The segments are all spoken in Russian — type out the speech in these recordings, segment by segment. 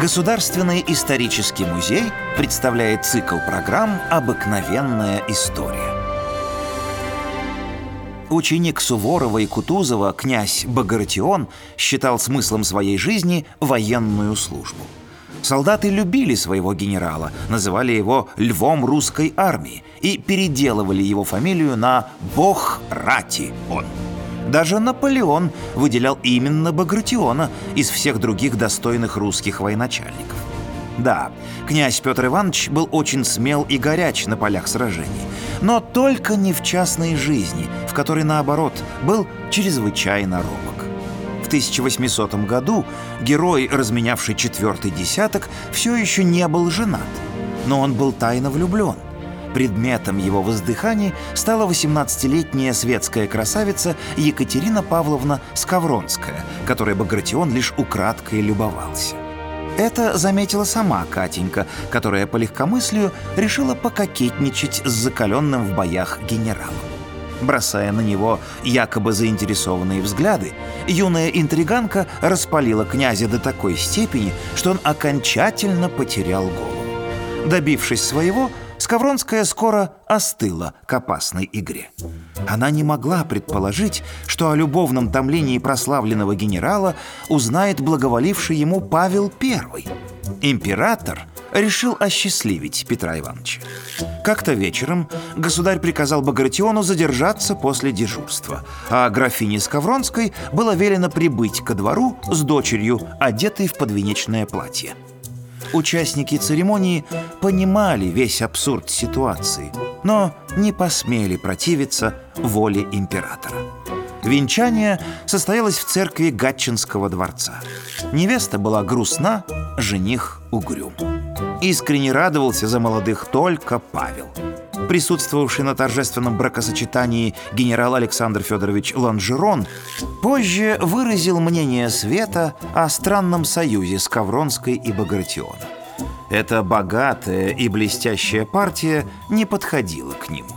Государственный исторический музей представляет цикл программ «Обыкновенная история». Ученик Суворова и Кутузова, князь Багратион, считал смыслом своей жизни военную службу. Солдаты любили своего генерала, называли его «львом русской армии» и переделывали его фамилию на «Бог рати он». Даже Наполеон выделял именно Багратиона из всех других достойных русских военачальников. Да, князь Петр Иванович был очень смел и горяч на полях сражений, но только не в частной жизни, в которой, наоборот, был чрезвычайно робок. В 1800 году герой, разменявший четвертый десяток, все еще не был женат, но он был тайно влюблен – Предметом его воздыханий стала 18-летняя светская красавица Екатерина Павловна Скавронская, которой Багратион лишь украдкой любовался. Это заметила сама Катенька, которая по легкомыслию решила пококетничать с закаленным в боях генералом. Бросая на него якобы заинтересованные взгляды, юная интриганка распалила князя до такой степени, что он окончательно потерял голову. Добившись своего, Скавронская скоро остыла к опасной игре. Она не могла предположить, что о любовном томлении прославленного генерала узнает благоволивший ему Павел I. Император решил осчастливить Петра Ивановича. Как-то вечером государь приказал Багратиону задержаться после дежурства, а графине Скавронской было велено прибыть ко двору с дочерью, одетой в подвенечное платье. Участники церемонии понимали весь абсурд ситуации, но не посмели противиться воле императора. Венчание состоялось в церкви Гатчинского дворца. Невеста была грустна, жених угрюм. Искренне радовался за молодых только Павел – присутствовавший на торжественном бракосочетании генерал Александр Федорович Ланжерон, позже выразил мнение Света о странном союзе Скавронской и Багратиона. Эта богатая и блестящая партия не подходила к нему.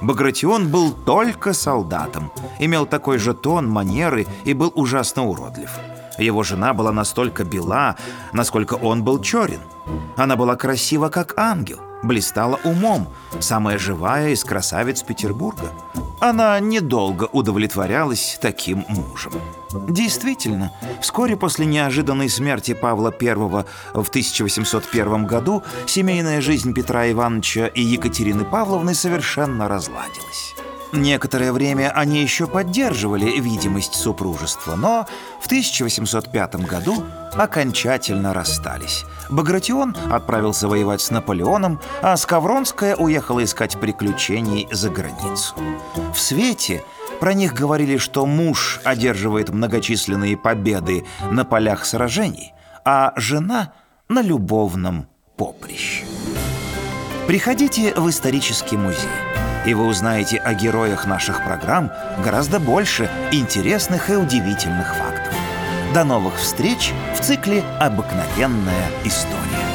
Багратион был только солдатом, имел такой же тон, манеры и был ужасно уродлив. Его жена была настолько бела, насколько он был черен. Она была красива, как ангел, блистала умом, самая живая из красавиц Петербурга. Она недолго удовлетворялась таким мужем. Действительно, вскоре после неожиданной смерти Павла I в 1801 году семейная жизнь Петра Ивановича и Екатерины Павловны совершенно разладилась. Некоторое время они еще поддерживали видимость супружества, но в 1805 году окончательно расстались. Багратион отправился воевать с Наполеоном, а Скавронская уехала искать приключений за границу. В свете про них говорили, что муж одерживает многочисленные победы на полях сражений, а жена — на любовном поприще. Приходите в исторический музей и вы узнаете о героях наших программ гораздо больше интересных и удивительных фактов. До новых встреч в цикле «Обыкновенная история».